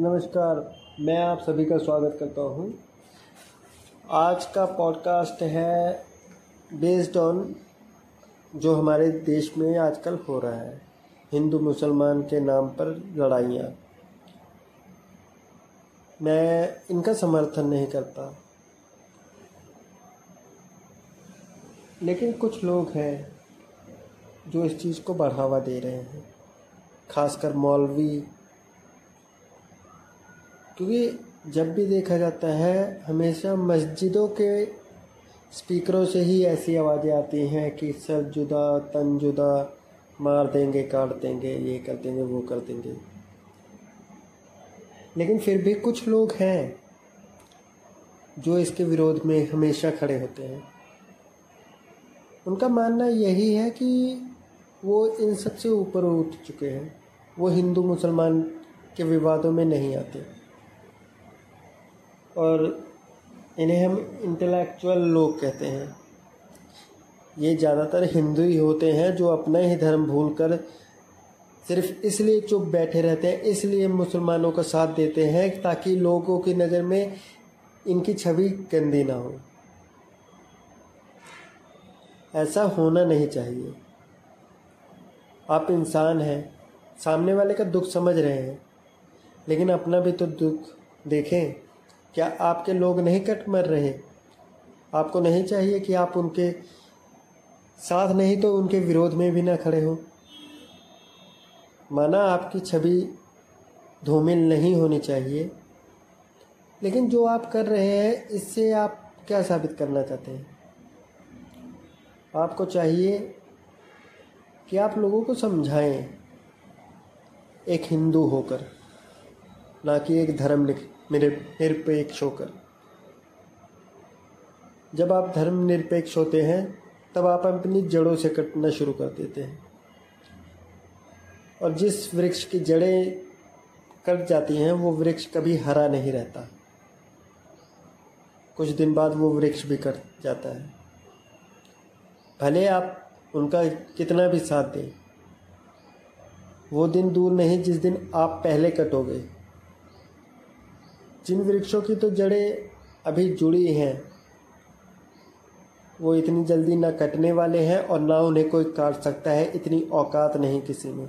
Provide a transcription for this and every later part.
नमस्कार, मैं आप सभी का स्वागत करता हूँ। आज का पॉडकास्ट है बेस्ड ऑन जो हमारे देश में आजकल हो रहा है, हिंदू मुसलमान के नाम पर लड़ाइयाँ। मैं इनका समर्थन नहीं करता। लेकिन कुछ लोग हैं जो इस चीज़ को बढ़ावा दे रहे हैं, खासकर मौलवी क्योंकि जब भी देखा जाता है, हमेशा मस्जिदों के स्पीकरों से ही ऐसी आवाज़ें आती हैं कि सर जुदा, तन जुदा, मार देंगे, काट देंगे, ये कर देंगे, वो कर देंगे। लेकिन फिर भी कुछ लोग हैं जो इसके विरोध में हमेशा खड़े होते हैं। उनका मानना यही है कि वो इन सबसे ऊपर उठ चुके हैं। वो हिंदू, मुसलमान के विवादों में नहीं आते। और इन्हें हम इंटेलेक्चुअल लोग कहते हैं। ये ज़्यादातर हिंदू ही होते हैं जो अपना ही धर्म भूल कर सिर्फ़ इसलिए चुप बैठे रहते हैं, इसलिए मुसलमानों का साथ देते हैं ताकि लोगों की नज़र में इनकी छवि गंदी ना हो। ऐसा होना नहीं चाहिए। आप इंसान हैं, सामने वाले का दुख समझ रहे हैं, लेकिन अपना भी तो दुख देखें। क्या आपके लोग नहीं कट मर रहे? आपको नहीं चाहिए कि आप उनके साथ नहीं तो उनके विरोध में भी ना खड़े हो। माना आपकी छवि धूमिल नहीं होनी चाहिए, लेकिन जो आप कर रहे हैं, इससे आप क्या साबित करना चाहते हैं? आपको चाहिए कि आप लोगों को समझाएँ, एक हिंदू होकर, ना कि एक धर्म निरपेक्ष होकर। जब आप धर्म निरपेक्ष होते हैं, तब आप अपनी जड़ों से कटना शुरू कर देते हैं। और जिस वृक्ष की जड़ें कट जाती हैं, वो वृक्ष कभी हरा नहीं रहता। कुछ दिन बाद वो वृक्ष भी कट जाता है। भले आप उनका कितना भी साथ दें, वो दिन दूर नहीं जिस दिन आप पहले कटोगे। जिन वृक्षों की तो जड़ें अभी जुड़ी हैं, वो इतनी जल्दी ना कटने वाले हैं और ना उन्हें कोई काट सकता है, इतनी औकात नहीं किसी में।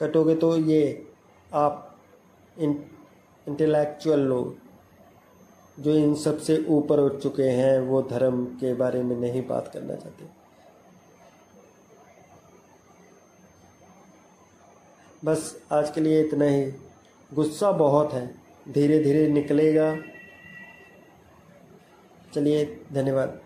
कटोगे तो ये आप इन इंटेलेक्चुअल लोग, जो इन सबसे ऊपर उठ चुके हैं, वो धर्म के बारे में नहीं बात करना चाहते। बस आज के लिए इतना ही। गुस्सा बहुत है। धीरे धीरे निकलेगा। चलिए धन्यवाद।